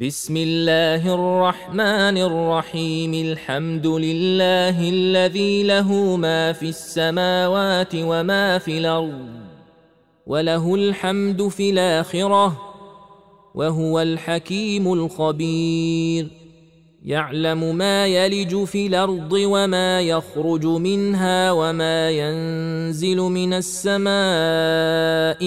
بسم الله الرحمن الرحيم. الحمد لله الذي له ما في السماوات وما في الأرض وله الحمد في الآخرة وهو الحكيم الخبير. يعلم ما يلج في الأرض وما يخرج منها وما ينزل من السماء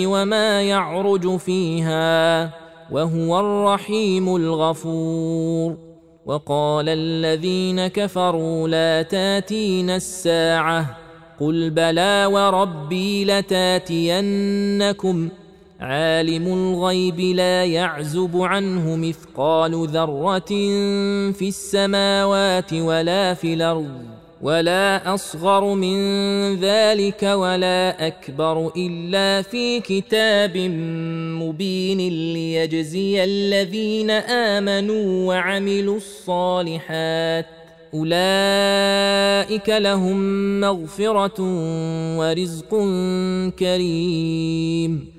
وما يعرج فيها. وهو الرحيم الغفور. وقال الذين كفروا لا تاتين الساعة. قل بلى وربي لتاتينكم. عالم الغيب لا يعزب عنه مثقال ذرة في السماوات ولا في الأرض. ولا اصغر من ذلك ولا اكبر الا في كتاب مبين ليجزي الذين امنوا وعملوا الصالحات اولئك لهم مغفره ورزق كريم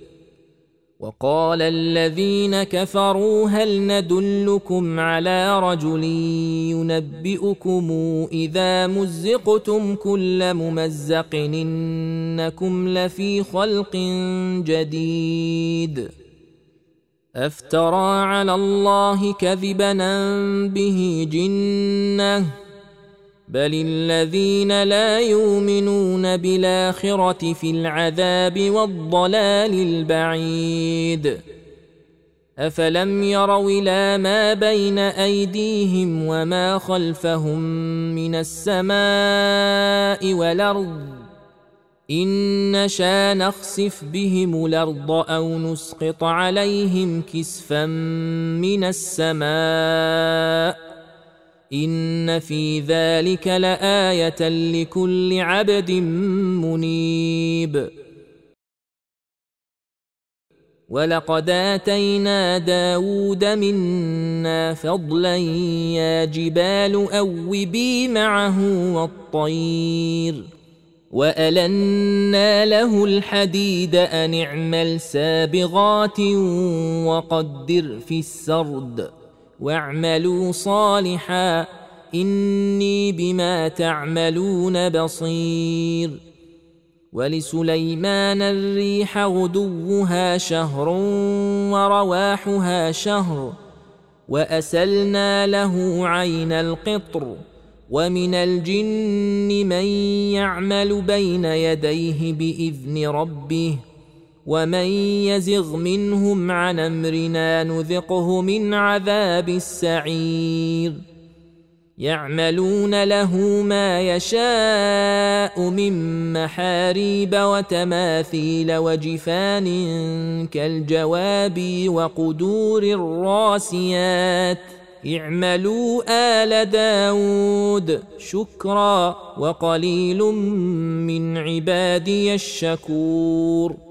وقال الذين كفروا هل ندلكم على رجل ينبئكم إذا مزقتم كل ممزق إنكم لفي خلق جديد أفترى على الله كذبا به جنة بل الذين لا يؤمنون بالاخره في العذاب والضلال البعيد افلم يروا إلى ما بين ايديهم وما خلفهم من السماء والارض ان نشا نخسف بهم الأرض أو نسقط عليهم كسفا من السماء ان في ذلك لايه لكل عبد منيب ولقد اتينا داود منا فضلا يا جبال اوبي معه والطير والنا له الحديد ان اعمل سابغات وقدر في السرد واعملوا صالحا إني بما تعملون بصير. ولسليمان الريح غدوها شهر ورواحها شهر وأسلنا له عين القطر ومن الجن من يعمل بين يديه بإذن ربه. ومن يزغ منهم عن امرنا نذقه من عذاب السعير يعملون له ما يشاء من محاريب وتماثيل وجفان كالجواب وقدور الراسيات اعملوا آل داود شكرا وقليل من عبادي الشكور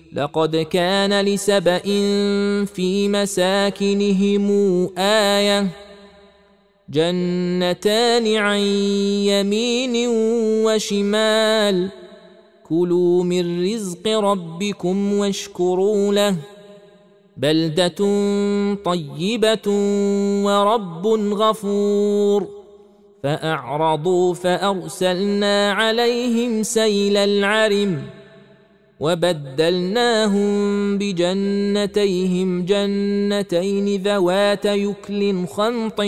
لقد كان لسبأ في مساكنهم آية جنتان عن يمين وشمال. كلوا من رزق ربكم واشكروا له. بلدة طيبة ورب غفور. فأعرضوا فأرسلنا عليهم سيل العرم. وبدلناهم بجنتيهم جنتين ذوات يكل خمط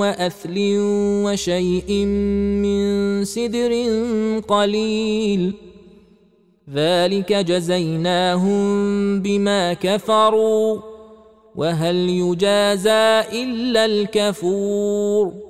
وأثل وشيء من سدر قليل. ذلك جزيناهم بما كفروا وهل يجازى إلا الكفور.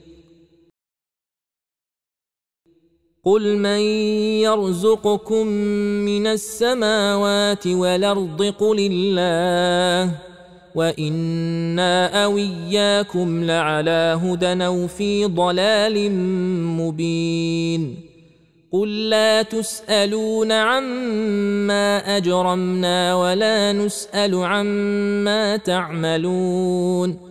قل من يرزقكم من السماوات والارض قل الله وأنا أو اياكم لعلى هدى أو في ضلال مبين قل لا تسالون عما اجرمنا ولا نسال عما تعملون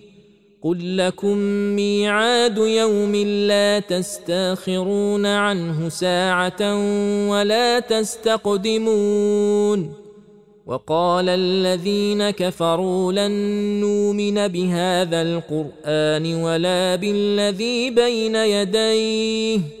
قل لكم ميعاد يوم لا تستاخرون عنه ساعه ولا تستقدمون وقال الذين كفروا لن نؤمن بهذا القران ولا بالذي بين يديه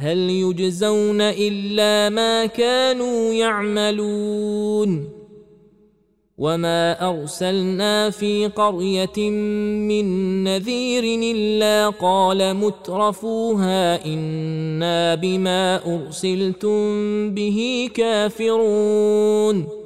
هل يجزون إلا ما كانوا يعملون وما أرسلنا في قرية من نذير إلا قال مترفوها إنا بما أرسلتم به كافرون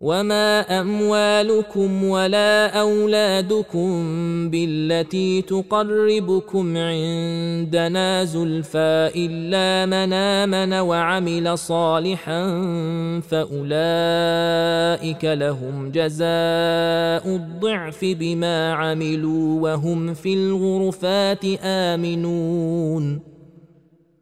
وما اموالكم ولا اولادكم بالتي تقربكم عندنا زلفى الا من امن وعمل صالحا فاولئك لهم جزاء الضعف بما عملوا وهم في الغرفات امنون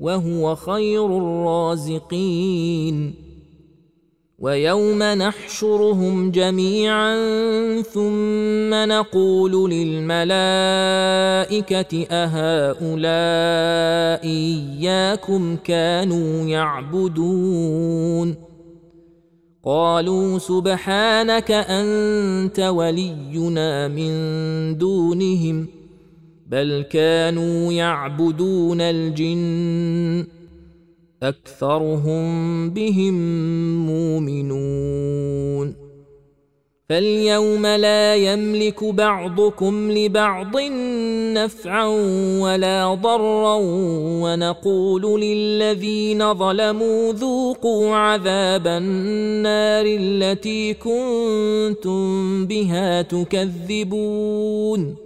وهو خير الرازقين. ويوم نحشرهم جميعا ثم نقول للملائكة أهؤلاء إياكم كانوا يعبدون. قالوا سبحانك أنت ولينا من دونهم. بل كانوا يعبدون الجن أكثرهم بهم مؤمنون. فاليوم لا يملك بعضكم لبعض نفعا ولا ضرا ونقول للذين ظلموا ذوقوا عذاب النار التي كنتم بها تكذبون.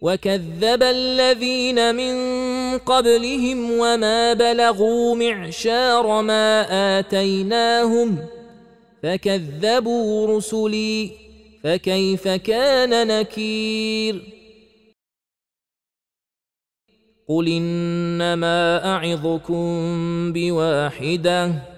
وكذب الذين من قبلهم وما بلغوا معشار ما اتيناهم فكذبوا رسلي فكيف كان نكير قل انما اعظكم بواحده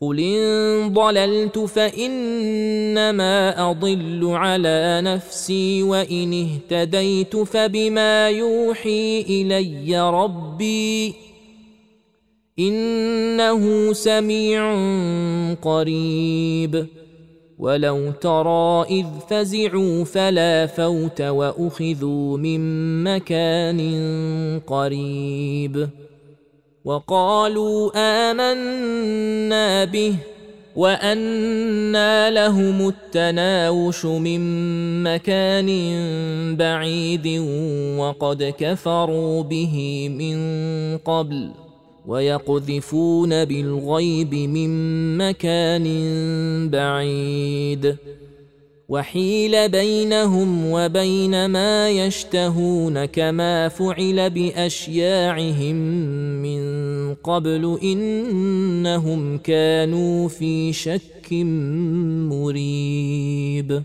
قل ان ضللت فانما اضل على نفسي وان اهتديت فبما يوحي الي ربي انه سميع قريب ولو ترى اذ فزعوا فلا فوت واخذوا من مكان قريب وقالوا آمنا به وأنى لهم التناوش من مكان بعيد وقد كفروا به من قبل ويقذفون بالغيب من مكان بعيد وحيل بينهم وبين ما يشتهون كما فعل بأشياعهم من قبل إنهم كانوا في شك مريب.